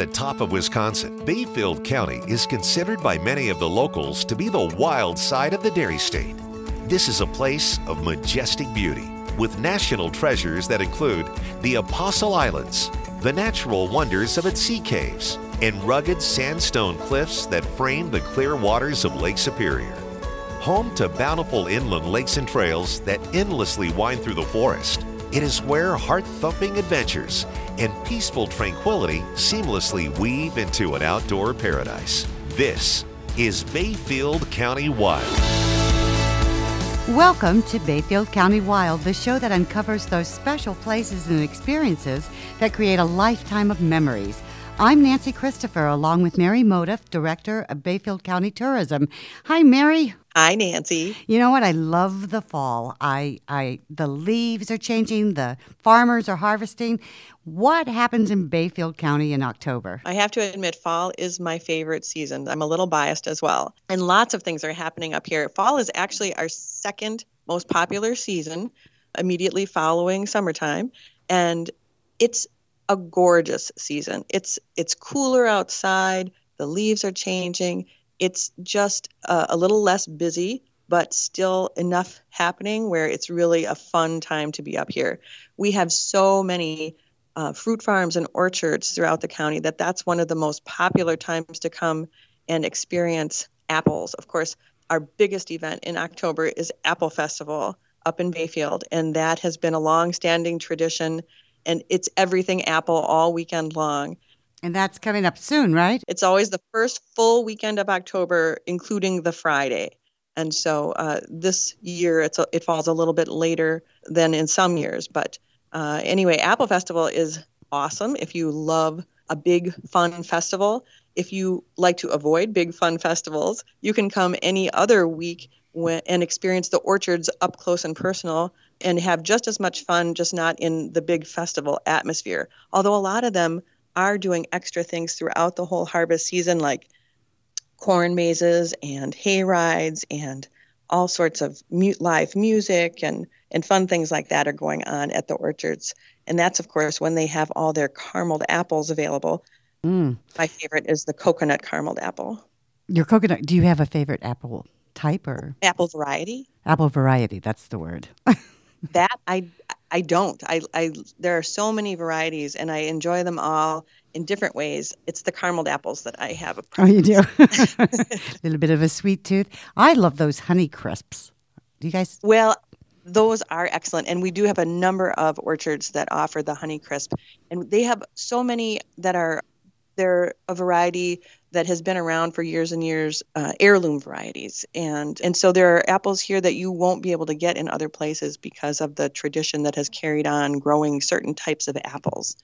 the top of Wisconsin, Bayfield County is considered by many of the locals to be the wild side of the dairy state. This is a place of majestic beauty with national treasures that include the Apostle Islands, the natural wonders of its sea caves, and rugged sandstone cliffs that frame the clear waters of Lake Superior. Home to bountiful inland lakes and trails that endlessly wind through the forest, it is where heart thumping adventures and peaceful tranquility seamlessly weave into an outdoor paradise. This is Bayfield County Wild. Welcome to Bayfield County Wild, the show that uncovers those special places and experiences that create a lifetime of memories. I'm Nancy Christopher, along with Mary Motiff, Director of Bayfield County Tourism. Hi, Mary. Hi, Nancy. You know what? I love the fall. I, I, the leaves are changing. The farmers are harvesting. What happens in Bayfield County in October? I have to admit, fall is my favorite season. I'm a little biased as well, and lots of things are happening up here. Fall is actually our second most popular season, immediately following summertime, and it's a gorgeous season. It's it's cooler outside. The leaves are changing it's just uh, a little less busy, but still enough happening where it's really a fun time to be up here. We have so many uh, fruit farms and orchards throughout the county that that's one of the most popular times to come and experience apples. Of course, our biggest event in October is Apple Festival up in Bayfield, and that has been a long-standing tradition, and it's everything apple all weekend long. And that's coming up soon, right? It's always the first full weekend of October, including the Friday. And so uh, this year it's a, it falls a little bit later than in some years. But uh, anyway, Apple Festival is awesome if you love a big fun festival. If you like to avoid big fun festivals, you can come any other week when, and experience the orchards up close and personal and have just as much fun, just not in the big festival atmosphere. Although a lot of them are doing extra things throughout the whole harvest season, like corn mazes and hay rides and all sorts of mute live music and, and fun things like that are going on at the orchards. And that's, of course, when they have all their carameled apples available. Mm. My favorite is the coconut carameled apple. Your coconut, do you have a favorite apple type or? Apple variety. Apple variety, that's the word. that I I don't. I, I there are so many varieties, and I enjoy them all in different ways. It's the carameled apples that I have. A oh, you do. a little bit of a sweet tooth. I love those honey crisps. Do you guys? Well, those are excellent, and we do have a number of orchards that offer the honey crisp, and they have so many that are. They're a variety that has been around for years and years, uh, heirloom varieties, and and so there are apples here that you won't be able to get in other places because of the tradition that has carried on growing certain types of apples.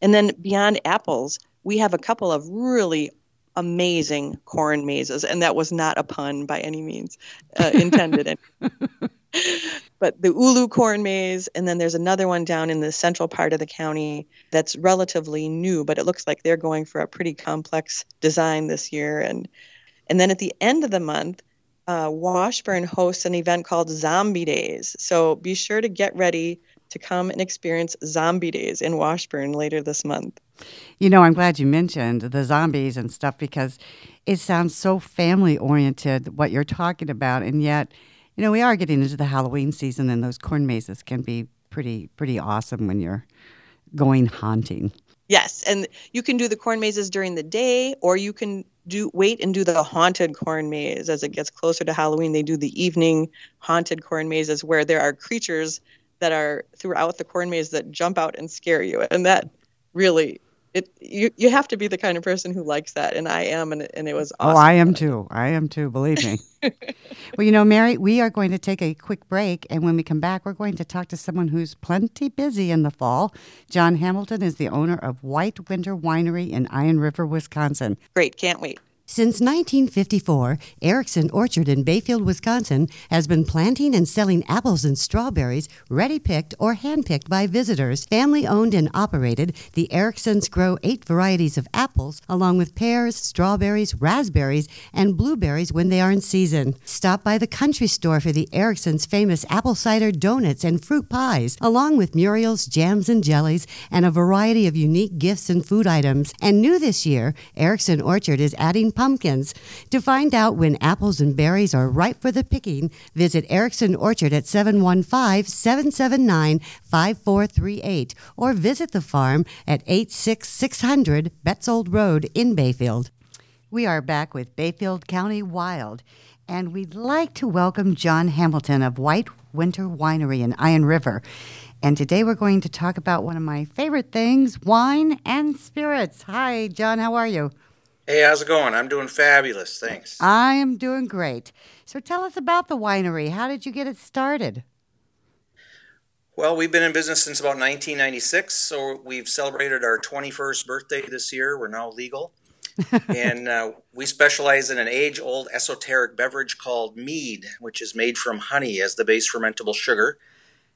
And then beyond apples, we have a couple of really amazing corn mazes, and that was not a pun by any means uh, intended. but the Ulu corn maze, and then there's another one down in the central part of the county that's relatively new, but it looks like they're going for a pretty complex design this year. And and then at the end of the month, uh, Washburn hosts an event called Zombie Days. So be sure to get ready to come and experience Zombie Days in Washburn later this month. You know, I'm glad you mentioned the zombies and stuff because it sounds so family oriented what you're talking about, and yet you know, we are getting into the Halloween season, and those corn mazes can be pretty pretty awesome when you're going haunting. Yes, and you can do the corn mazes during the day, or you can do wait and do the haunted corn maze as it gets closer to Halloween. They do the evening haunted corn mazes where there are creatures that are throughout the corn maze that jump out and scare you, and that really it you you have to be the kind of person who likes that and i am and, and it was awesome. oh i am too. I am too believe me. Well you know mary we are going to take a quick break and when we come back we're going to talk to someone who's plenty busy in the fall. John hamilton is the owner of white winter winery in iron river wisconsin. Great can't wait Since 1954, Erickson Orchard in Bayfield, Wisconsin has been planting and selling apples and strawberries ready picked or hand picked by visitors. Family owned and operated, the Ericksons grow eight varieties of apples along with pears, strawberries, raspberries, and blueberries when they are in season. Stop by the country store for the Ericksons' famous apple cider donuts and fruit pies, along with Muriel's jams and jellies and a variety of unique gifts and food items. And new this year, Erickson Orchard is adding pumpkins. To find out when apples and berries are ripe for the picking, visit Erickson Orchard at 715 779 5438 or visit the farm at 86600 Betzold Road in Bayfield. We are back with Bayfield County Wild, and we'd like to welcome John Hamilton of White Winter Winery in Iron River. And today we're going to talk about one of my favorite things wine and spirits. Hi, John, how are you? Hey, how's it going? I'm doing fabulous. Thanks. I am doing great. So tell us about the winery. How did you get it started? Well, we've been in business since about 1996, so we've celebrated our 21st birthday this year. We're now legal. and uh, we specialize in an age old esoteric beverage called mead, which is made from honey as the base fermentable sugar.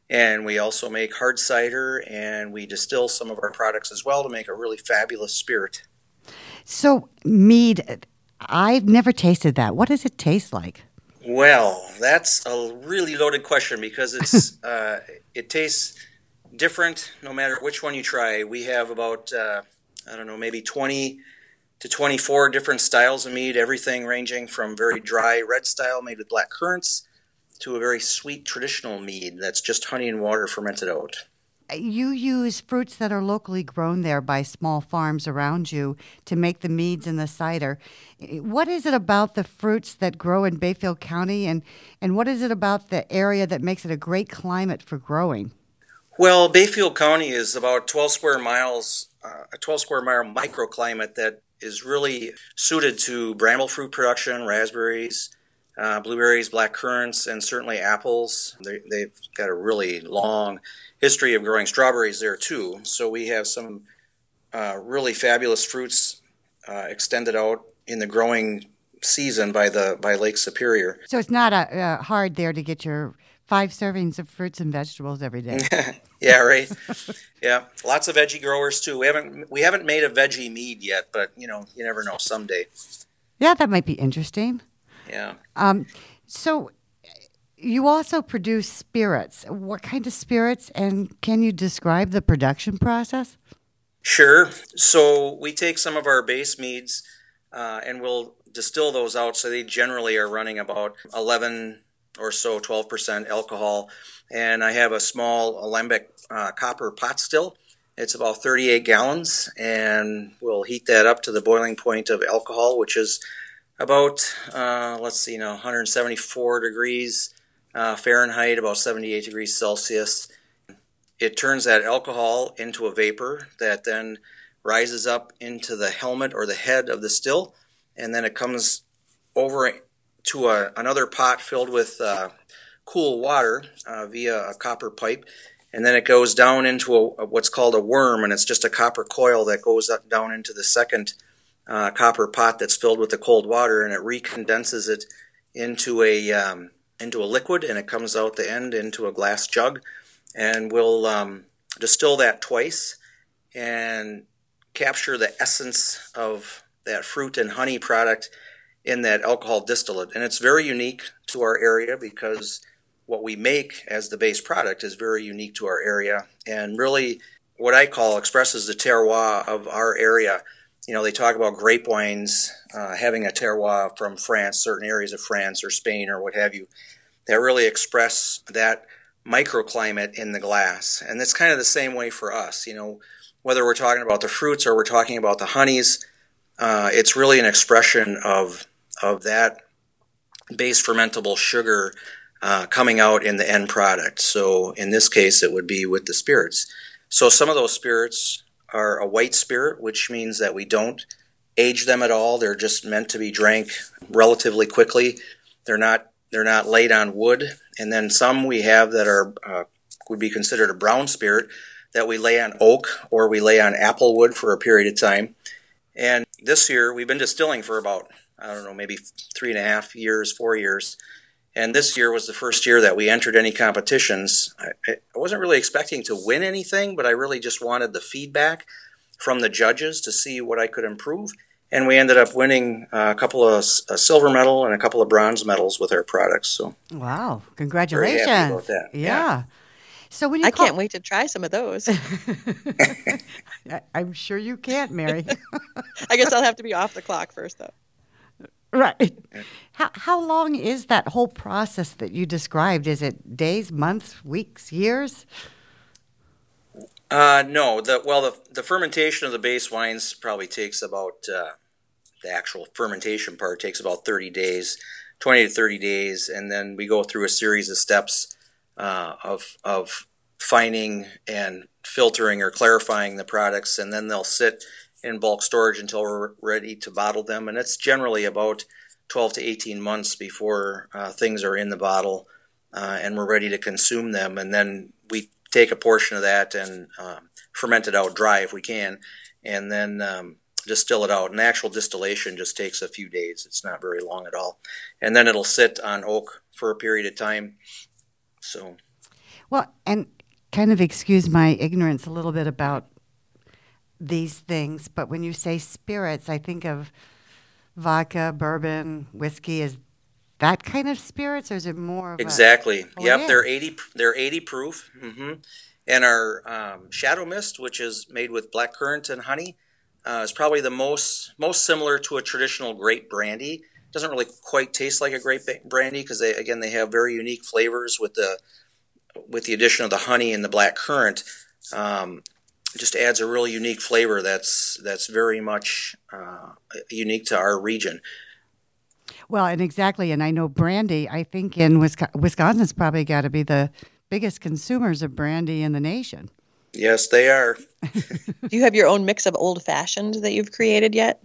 And we also make hard cider and we distill some of our products as well to make a really fabulous spirit. So, mead, I've never tasted that. What does it taste like? Well, that's a really loaded question because it's uh, it tastes different no matter which one you try. We have about uh, I don't know maybe twenty to twenty four different styles of mead. Everything ranging from very dry red style made with black currants to a very sweet traditional mead that's just honey and water fermented out you use fruits that are locally grown there by small farms around you to make the meads and the cider. What is it about the fruits that grow in Bayfield County, and, and what is it about the area that makes it a great climate for growing? Well, Bayfield County is about 12 square miles, uh, a 12 square mile microclimate that is really suited to bramble fruit production, raspberries, uh, blueberries, black currants, and certainly apples. They, have got a really long history of growing strawberries there too. So we have some uh, really fabulous fruits uh, extended out in the growing season by the by Lake Superior. So it's not a, uh, hard there to get your five servings of fruits and vegetables every day. yeah, right. yeah, lots of veggie growers too. We haven't we haven't made a veggie mead yet, but you know you never know someday. Yeah, that might be interesting. Yeah. Um, so you also produce spirits. What kind of spirits, and can you describe the production process? Sure. So we take some of our base meads uh, and we'll distill those out. So they generally are running about 11 or so, 12% alcohol. And I have a small alembic uh, copper pot still. It's about 38 gallons, and we'll heat that up to the boiling point of alcohol, which is about, uh, let's see, now 174 degrees uh, Fahrenheit, about 78 degrees Celsius. It turns that alcohol into a vapor that then rises up into the helmet or the head of the still, and then it comes over to a, another pot filled with uh, cool water uh, via a copper pipe, and then it goes down into a, what's called a worm, and it's just a copper coil that goes down into the second uh, copper pot that's filled with the cold water, and it recondenses it into a um, into a liquid and it comes out the end into a glass jug. And we'll um, distill that twice and capture the essence of that fruit and honey product in that alcohol distillate. And it's very unique to our area because what we make as the base product is very unique to our area and really what I call expresses the terroir of our area. You know, they talk about grape wines uh, having a terroir from France, certain areas of France or Spain or what have you that really express that microclimate in the glass. And it's kind of the same way for us. You know, whether we're talking about the fruits or we're talking about the honeys, uh, it's really an expression of of that base fermentable sugar uh, coming out in the end product. So in this case, it would be with the spirits. So some of those spirits are a white spirit, which means that we don't age them at all. They're just meant to be drank relatively quickly. They're not they're not laid on wood. And then some we have that are uh, would be considered a brown spirit that we lay on oak or we lay on apple wood for a period of time. And this year, we've been distilling for about, I don't know, maybe three and a half years, four years. And this year was the first year that we entered any competitions. I, I wasn't really expecting to win anything, but I really just wanted the feedback from the judges to see what I could improve. And we ended up winning uh, a couple of a silver medal and a couple of bronze medals with our products. So wow, congratulations! Very happy with Yeah. yeah. So when you I call- can't wait to try some of those. I'm sure you can't, Mary. I guess I'll have to be off the clock first, though. Right. How how long is that whole process that you described? Is it days, months, weeks, years? Uh, no. The well, the the fermentation of the base wines probably takes about uh, the actual fermentation part takes about thirty days, twenty to thirty days, and then we go through a series of steps uh, of of fining and filtering or clarifying the products, and then they'll sit in bulk storage until we're ready to bottle them. And it's generally about 12 to 18 months before uh, things are in the bottle uh, and we're ready to consume them. And then we take a portion of that and um, ferment it out dry if we can, and then um, distill it out. And actual distillation just takes a few days. It's not very long at all. And then it'll sit on oak for a period of time. So, well, and kind of excuse my ignorance a little bit about these things, but when you say spirits, I think of vodka, bourbon, whiskey. Is that kind of spirits, or is it more? exactly. A, oh, yep, they're eighty. They're eighty proof. Mm-hmm. And our um, Shadow Mist, which is made with black currant and honey, uh, is probably the most most similar to a traditional grape brandy. Doesn't really quite taste like a grape brandy because they again they have very unique flavors with the with the addition of the honey and the black currant. Um, just adds a really unique flavor that's that's very much uh, unique to our region. Well, and exactly, and I know brandy. I think in Wisconsin, Wisconsin's probably got to be the biggest consumers of brandy in the nation. Yes, they are. Do you have your own mix of old fashioned that you've created yet?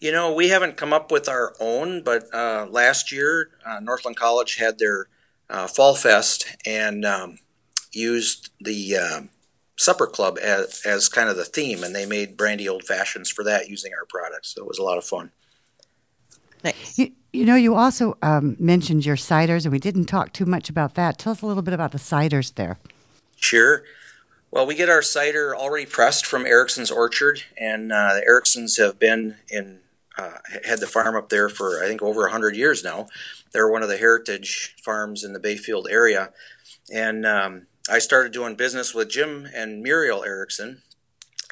You know, we haven't come up with our own, but uh, last year, uh, Northland College had their uh, Fall Fest and um, used the supper club as, as kind of the theme, and they made brandy old fashions for that using our products. So it was a lot of fun. Nice. You, you know, you also um, mentioned your ciders, and we didn't talk too much about that. Tell us a little bit about the ciders there. Sure. Well, we get our cider already pressed from Erickson's Orchard, and uh, the Ericksons have been in uh, had the farm up there for I think over hundred years now. They're one of the heritage farms in the Bayfield area, and um, I started doing business with Jim and Muriel Erickson,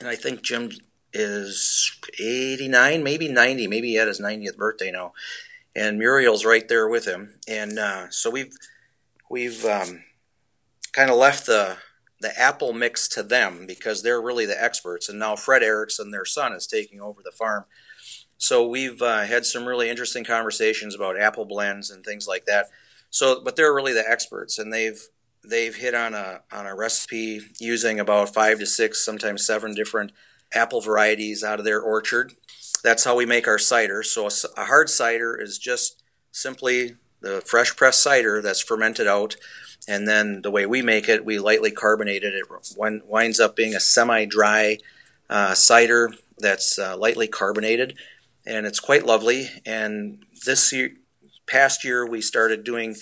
and I think Jim is 89, maybe 90, maybe he had his 90th birthday now, and Muriel's right there with him, and uh, so we've we've um, kind of left the the apple mix to them because they're really the experts, and now Fred Erickson, their son, is taking over the farm. So we've uh, had some really interesting conversations about apple blends and things like that. So, but they're really the experts, and they've they've hit on a on a recipe using about five to six, sometimes seven different apple varieties out of their orchard. That's how we make our cider. So a, a hard cider is just simply the fresh pressed cider that's fermented out, and then the way we make it, we lightly carbonate it. It winds up being a semi-dry uh, cider that's uh, lightly carbonated, and it's quite lovely. And this year, past year, we started doing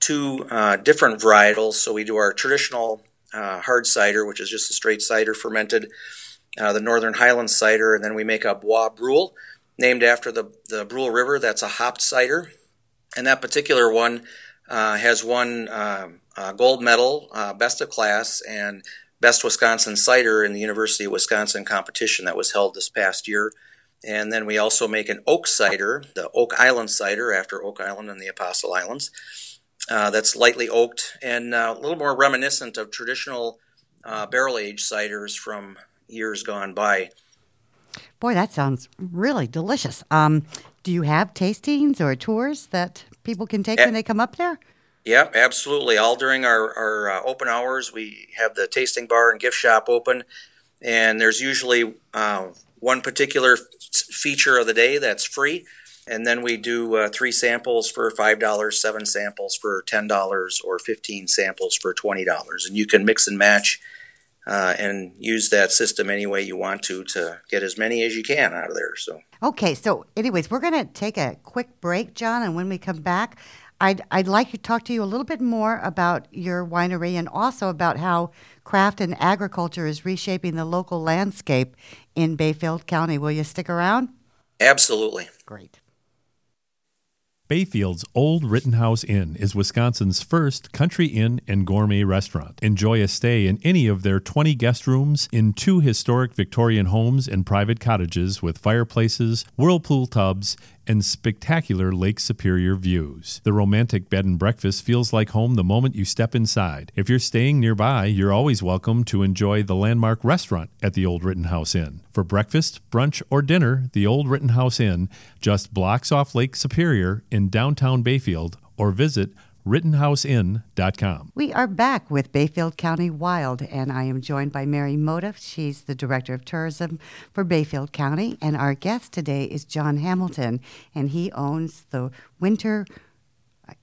two uh, different varietals. So we do our traditional uh, hard cider, which is just a straight cider fermented, uh, the Northern Highland cider, and then we make a Bois Brule, named after the, the Brule River. That's a hopped cider. And that particular one uh, has won um, gold medal, uh, best of class, and best Wisconsin cider in the University of Wisconsin competition that was held this past year. And then we also make an oak cider, the Oak Island cider, after Oak Island and the Apostle Islands. Uh, that's lightly oaked and uh, a little more reminiscent of traditional uh, barrel aged ciders from years gone by. Boy, that sounds really delicious. Um, do you have tastings or tours that people can take when they come up there? Yeah, absolutely. All during our, our uh, open hours, we have the tasting bar and gift shop open, and there's usually uh, one particular feature of the day that's free and then we do uh, three samples for five dollars, seven samples for ten dollars, or fifteen samples for twenty dollars. And you can mix and match uh, and use that system any way you want to to get as many as you can out of there. So okay, so anyways, we're going to take a quick break, John, and when we come back, I'd I'd like to talk to you a little bit more about your winery and also about how craft and agriculture is reshaping the local landscape in Bayfield County. Will you stick around? Absolutely. Great. Bayfield's Old Rittenhouse Inn is Wisconsin's first country inn and gourmet restaurant. Enjoy a stay in any of their 20 guest rooms in two historic Victorian homes and private cottages with fireplaces, whirlpool tubs, and spectacular Lake Superior views. The romantic bed and breakfast feels like home the moment you step inside. If you're staying nearby, you're always welcome to enjoy the landmark restaurant at the Old Rittenhouse Inn. For breakfast, brunch, or dinner, the Old Rittenhouse Inn just blocks off Lake Superior in downtown Bayfield or visit RittenhouseInn.com. We are back with Bayfield County Wild, and I am joined by Mary Mota. She's the Director of Tourism for Bayfield County, and our guest today is John Hamilton, and he owns the Winter.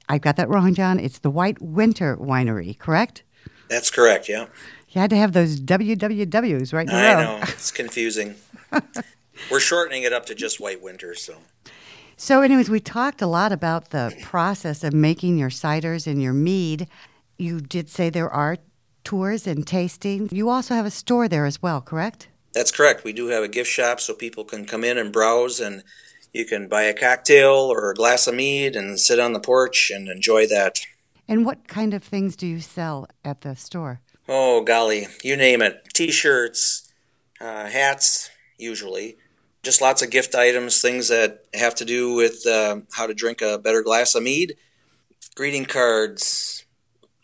I got that wrong, John. It's the White Winter Winery, correct? That's correct. Yeah. You had to have those WWWs right in I know it's confusing. We're shortening it up to just White Winter, so. So, anyways, we talked a lot about the process of making your ciders and your mead. You did say there are tours and tastings. You also have a store there as well, correct? That's correct. We do have a gift shop so people can come in and browse and you can buy a cocktail or a glass of mead and sit on the porch and enjoy that. And what kind of things do you sell at the store? Oh, golly, you name it. T shirts, uh, hats, usually just lots of gift items, things that have to do with uh, how to drink a better glass of mead, greeting cards,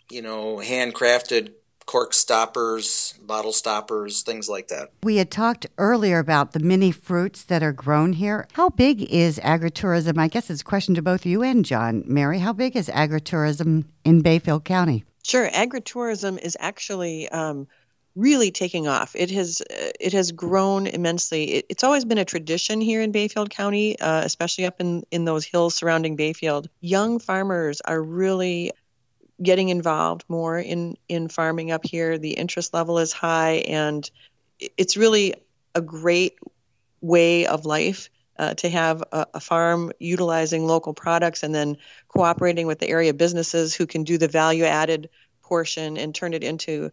you know, handcrafted cork stoppers, bottle stoppers, things like that. We had talked earlier about the many fruits that are grown here. How big is agritourism? I guess it's a question to both you and John. Mary, how big is agritourism in Bayfield County? Sure, agritourism is actually um, really taking off. It has uh, it has grown immensely. It, it's always been a tradition here in Bayfield County, uh, especially up in in those hills surrounding Bayfield. Young farmers are really getting involved more in in farming up here. The interest level is high, and it's really a great way of life. Uh, to have a, a, farm utilizing local products and then cooperating with the area businesses who can do the value added portion and turn it into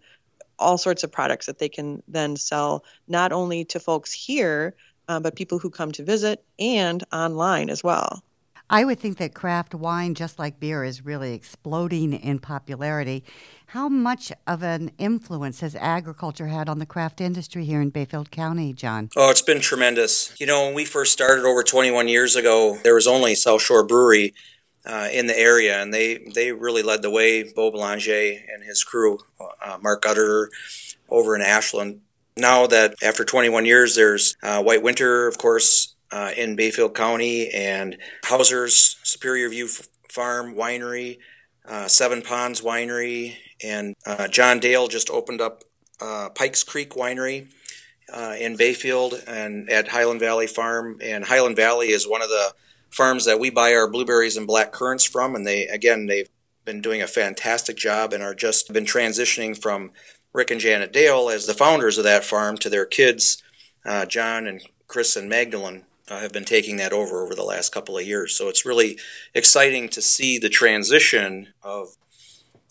all sorts of products that they can then sell not only to folks here, uh, but people who come to visit and online as well. I would think that craft wine, just like beer, is really exploding in popularity. How much of an influence has agriculture had on the craft industry here in Bayfield County, John? Oh, it's been tremendous. You know, when we first started over 21 years ago, there was only South Shore Brewery uh, in the area, and they they really led the way. Beau Belanger and his crew, uh, Mark Gutter, over in Ashland. Now that after 21 years, there's uh, White Winter, of course, uh, in Bayfield County, and Hauser's Superior View Farm Winery, uh, Seven Ponds Winery, and uh, John Dale just opened up Pikes Creek Winery. in Bayfield and at Highland Valley Farm, and Highland Valley is one of the farms that we buy our blueberries and black currants from, and they again they've been doing a fantastic job and are just been transitioning from Rick and Janet Dale as the founders of that farm to their kids, uh, John and Chris and Magdalene. Uh, have been taking that over over the last couple of years. So it's really exciting to see the transition of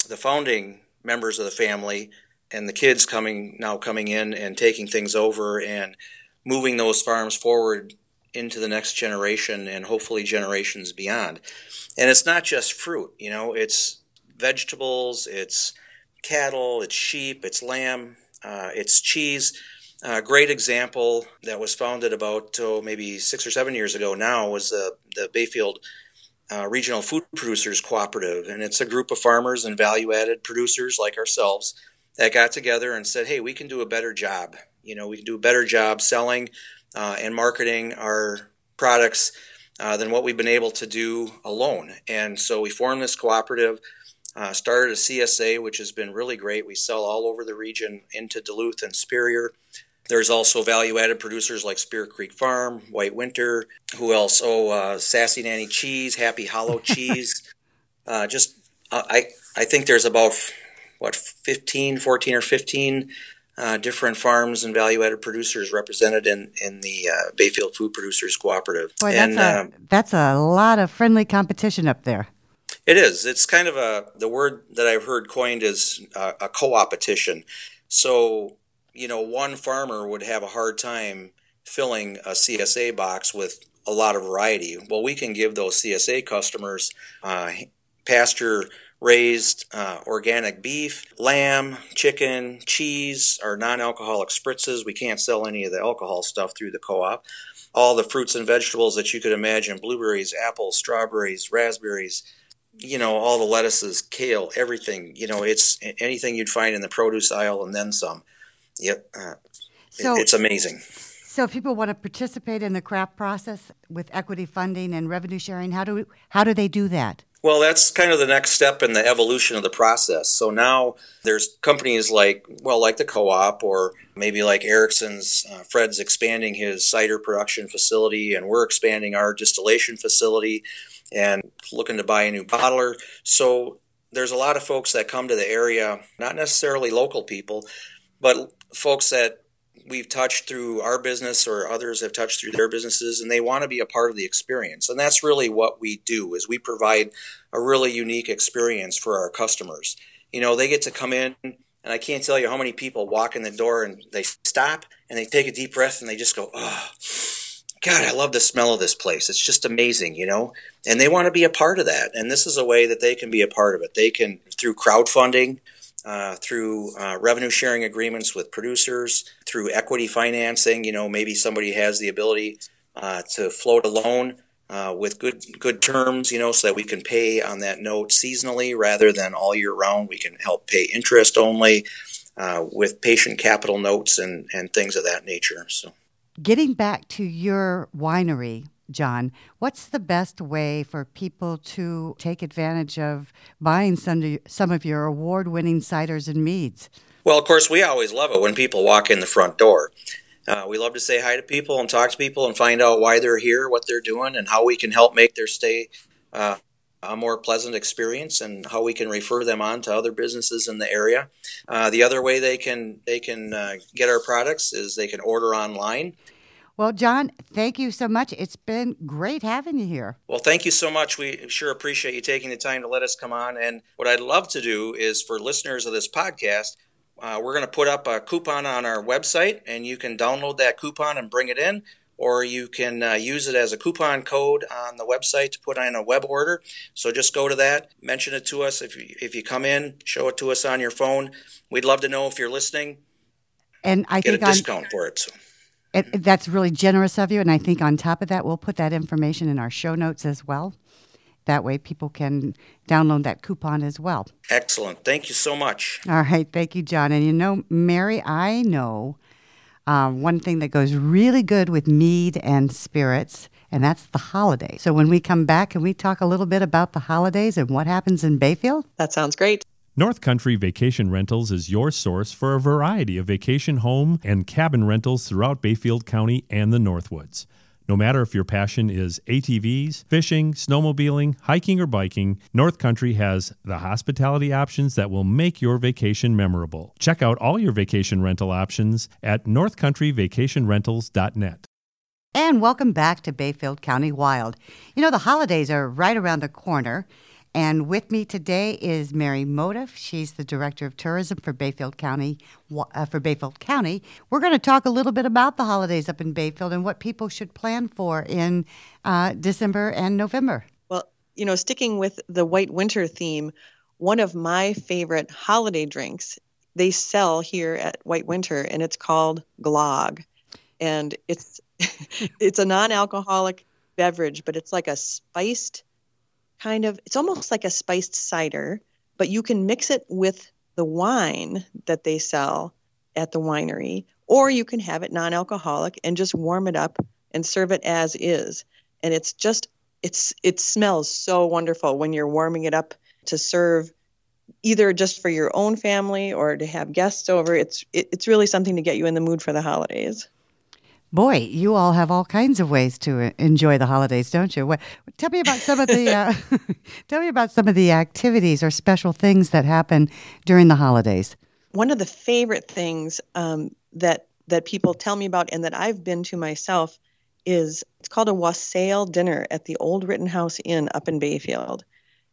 the founding members of the family and the kids coming now coming in and taking things over and moving those farms forward into the next generation and hopefully generations beyond. And it's not just fruit, you know, it's vegetables, it's cattle, it's sheep, it's lamb, uh, it's cheese. A great example that was founded about oh, maybe six or seven years ago now was the, the Bayfield uh, Regional Food Producers Cooperative. And it's a group of farmers and value added producers like ourselves that got together and said, hey, we can do a better job. You know, we can do a better job selling uh, and marketing our products uh, than what we've been able to do alone. And so we formed this cooperative, uh, started a CSA, which has been really great. We sell all over the region into Duluth and Superior. There's also value added producers like Spear Creek Farm, White Winter, who else? Oh, uh, Sassy Nanny Cheese, Happy Hollow Cheese. Uh, just, uh, I, I think there's about, what, 15, 14 or 15 uh, different farms and value added producers represented in, in the uh, Bayfield Food Producers Cooperative. Boy, and, that's, a, um, that's a lot of friendly competition up there. It is. It's kind of a the word that I've heard coined is uh, a co-opetition. So you know, one farmer would have a hard time filling a CSA box with a lot of variety. Well, we can give those CSA customers uh, pasture raised uh, organic beef, lamb, chicken, cheese, our non alcoholic spritzes. We can't sell any of the alcohol stuff through the co op. All the fruits and vegetables that you could imagine blueberries, apples, strawberries, raspberries, you know, all the lettuces, kale, everything. You know, it's anything you'd find in the produce aisle and then some. Yep. Uh, So- it, it's amazing. So, if people want to participate in the craft process with equity funding and revenue sharing, how do we, how do they do that? Well, that's kind of the next step in the evolution of the process. So now there's companies like, well, like the co-op, or maybe like Erickson's. Uh, Fred's expanding his cider production facility, and we're expanding our distillation facility, and looking to buy a new bottler. So there's a lot of folks that come to the area, not necessarily local people, but folks that we've touched through our business or others have touched through their businesses and they want to be a part of the experience. And that's really what we do is we provide a really unique experience for our customers. You know they get to come in and i can't tell you how many people walk in the door and they stop and they take a deep breath and they just go oh god i love the smell of this place. It's just amazing you know? And they want to be a part of that and this is a way that they can be a part of it. They can through crowdfunding uh, through uh, revenue sharing agreements with producers, through equity financing. You know, maybe somebody has the ability uh, to float a loan uh, with good good terms. You know, so that we can pay on that note seasonally rather than all year round. We can help pay interest only uh, with patient capital notes and and things of that nature. So. Getting back to your winery, John, what's the best way for people to take advantage of buying some, some of your award winning ciders and meads? Well, of course, we always love it when people walk in the front door. Uh, we love to say hi to people and talk to people and find out why they're here, what they're doing, and how we can help make their stay uh, a more pleasant experience, and how we can refer them on to other businesses in the area. Uh, the other way they can they can uh, get our products is they can order online. Well, John, thank you so much. It's been great having you here. Well, thank you so much. We sure appreciate you taking the time to let us come on. And what I'd love to do is for listeners of this podcast, uh, we're going to put up a coupon on our website, and you can download that coupon and bring it in, or you can uh, use it as a coupon code on the website to put on a web order. So just go to that, mention it to us. If you, if you come in, show it to us on your phone. We'd love to know if you're listening. And I Get think a on, discount for it. So. it, that's really generous of you. And I think on top of that, we'll put that information in our show notes as well. That way, people can download that coupon as well. Excellent. Thank you so much. All right. Thank you, John. And you know, Mary, I know um, one thing that goes really good with mead and spirits, and that's the holiday. So when we come back, can we talk a little bit about the holidays and what happens in Bayfield? That sounds great. North Country Vacation Rentals is your source for a variety of vacation home and cabin rentals throughout Bayfield County and the Northwoods. No matter if your passion is ATVs, fishing, snowmobiling, hiking, or biking, North Country has the hospitality options that will make your vacation memorable. Check out all your vacation rental options at northcountryvacationrentals.net. And welcome back to Bayfield County Wild. You know, the holidays are right around the corner. And with me today is Mary Motiff. She's the director of tourism for Bayfield County. Uh, for Bayfield County, we're going to talk a little bit about the holidays up in Bayfield and what people should plan for in uh, December and November. Well, you know, sticking with the white winter theme, one of my favorite holiday drinks they sell here at White Winter, and it's called Glog, and it's it's a non-alcoholic beverage, but it's like a spiced kind of it's almost like a spiced cider, but you can mix it with the wine that they sell at the winery, or you can have it non-alcoholic and just warm it up and serve it as is. And it's just it's it smells so wonderful when you're warming it up to serve either just for your own family or to have guests over. It's it, it's really something to get you in the mood for the holidays. Boy, you all have all kinds of ways to enjoy the holidays, don't you? What, tell me about some of the uh, tell me about some of the activities or special things that happen during the holidays. one of the favorite things um, that that people tell me about and that I've been to myself is it's called a wassail dinner at the Old Rittenhouse Inn up in Bayfield.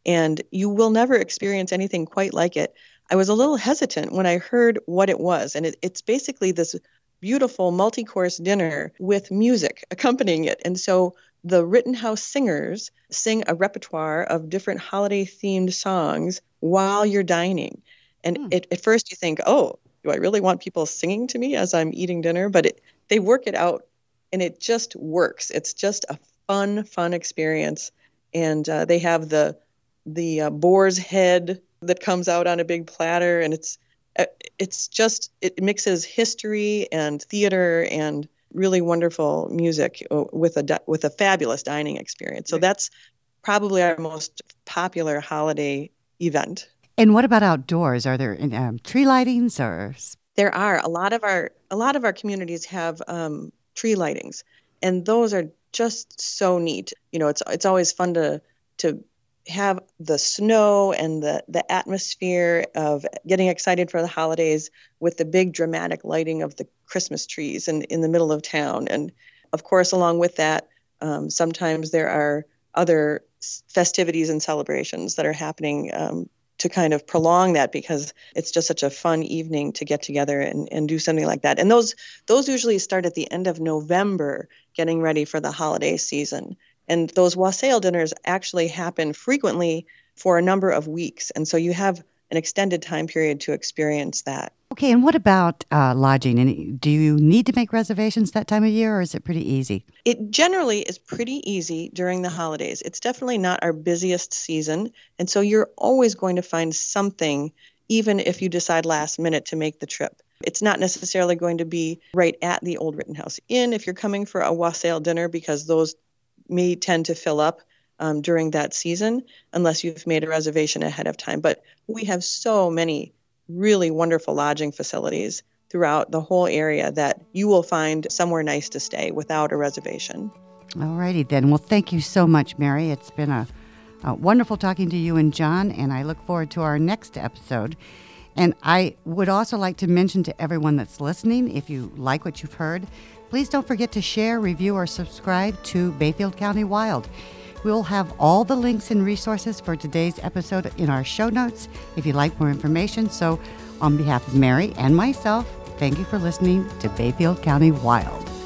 And you will never experience anything quite like it. I was a little hesitant when I heard what it was. And it, it's basically this beautiful multi course dinner with music accompanying it. And so the Rittenhouse singers sing a repertoire of different holiday themed songs while you're dining. And hmm. it, at first you think, oh, do I really want people singing to me as I'm eating dinner? But it, they work it out and it just works. It's just a fun, fun experience. And uh, they have the the uh, boar's head that comes out on a big platter, and it's it's just it mixes history and theater and really wonderful music uh, with a with a fabulous dining experience. So that's probably our most popular holiday event. And what about outdoors? Are there um, tree lightings or? There are a lot of our a lot of our communities have um, tree lightings, and those are just so neat. You know, it's it's always fun to to have the snow and the the atmosphere of getting excited for the holidays with the big dramatic lighting of the Christmas trees in in the middle of town, and of course, along with that, um, sometimes there are other festivities and celebrations that are happening um, to kind of prolong that because it's just such a fun evening to get together and, and do something like that. And those those usually start at the end of November, getting ready for the holiday season. And those wassail dinners actually happen frequently for a number of weeks. And so you have an extended time period to experience that. Okay, and what about uh, lodging? And do you need to make reservations that time of year, or is it pretty easy? It generally is pretty easy during the holidays. It's definitely not our busiest season, and so you're always going to find something, even if you decide last minute to make the trip. It's not necessarily going to be right at the Old Rittenhouse Inn if you're coming for a wassail dinner, because those may tend to fill up um, during that season unless you've made a reservation ahead of time. But we have so many really wonderful lodging facilities throughout the whole area that you will find somewhere nice to stay without a reservation. All righty then. Well, thank you so much, Mary. It's been a, a, wonderful talking to you and John, and I look forward to our next episode. And I would also like to mention to everyone that's listening if you like what you've heard, please don't forget to share, review, or subscribe to Bayfield County Wild. We'll have all the links and resources for today's episode in our show notes if you'd like more information. So, on behalf of Mary and myself, thank you for listening to Bayfield County Wild.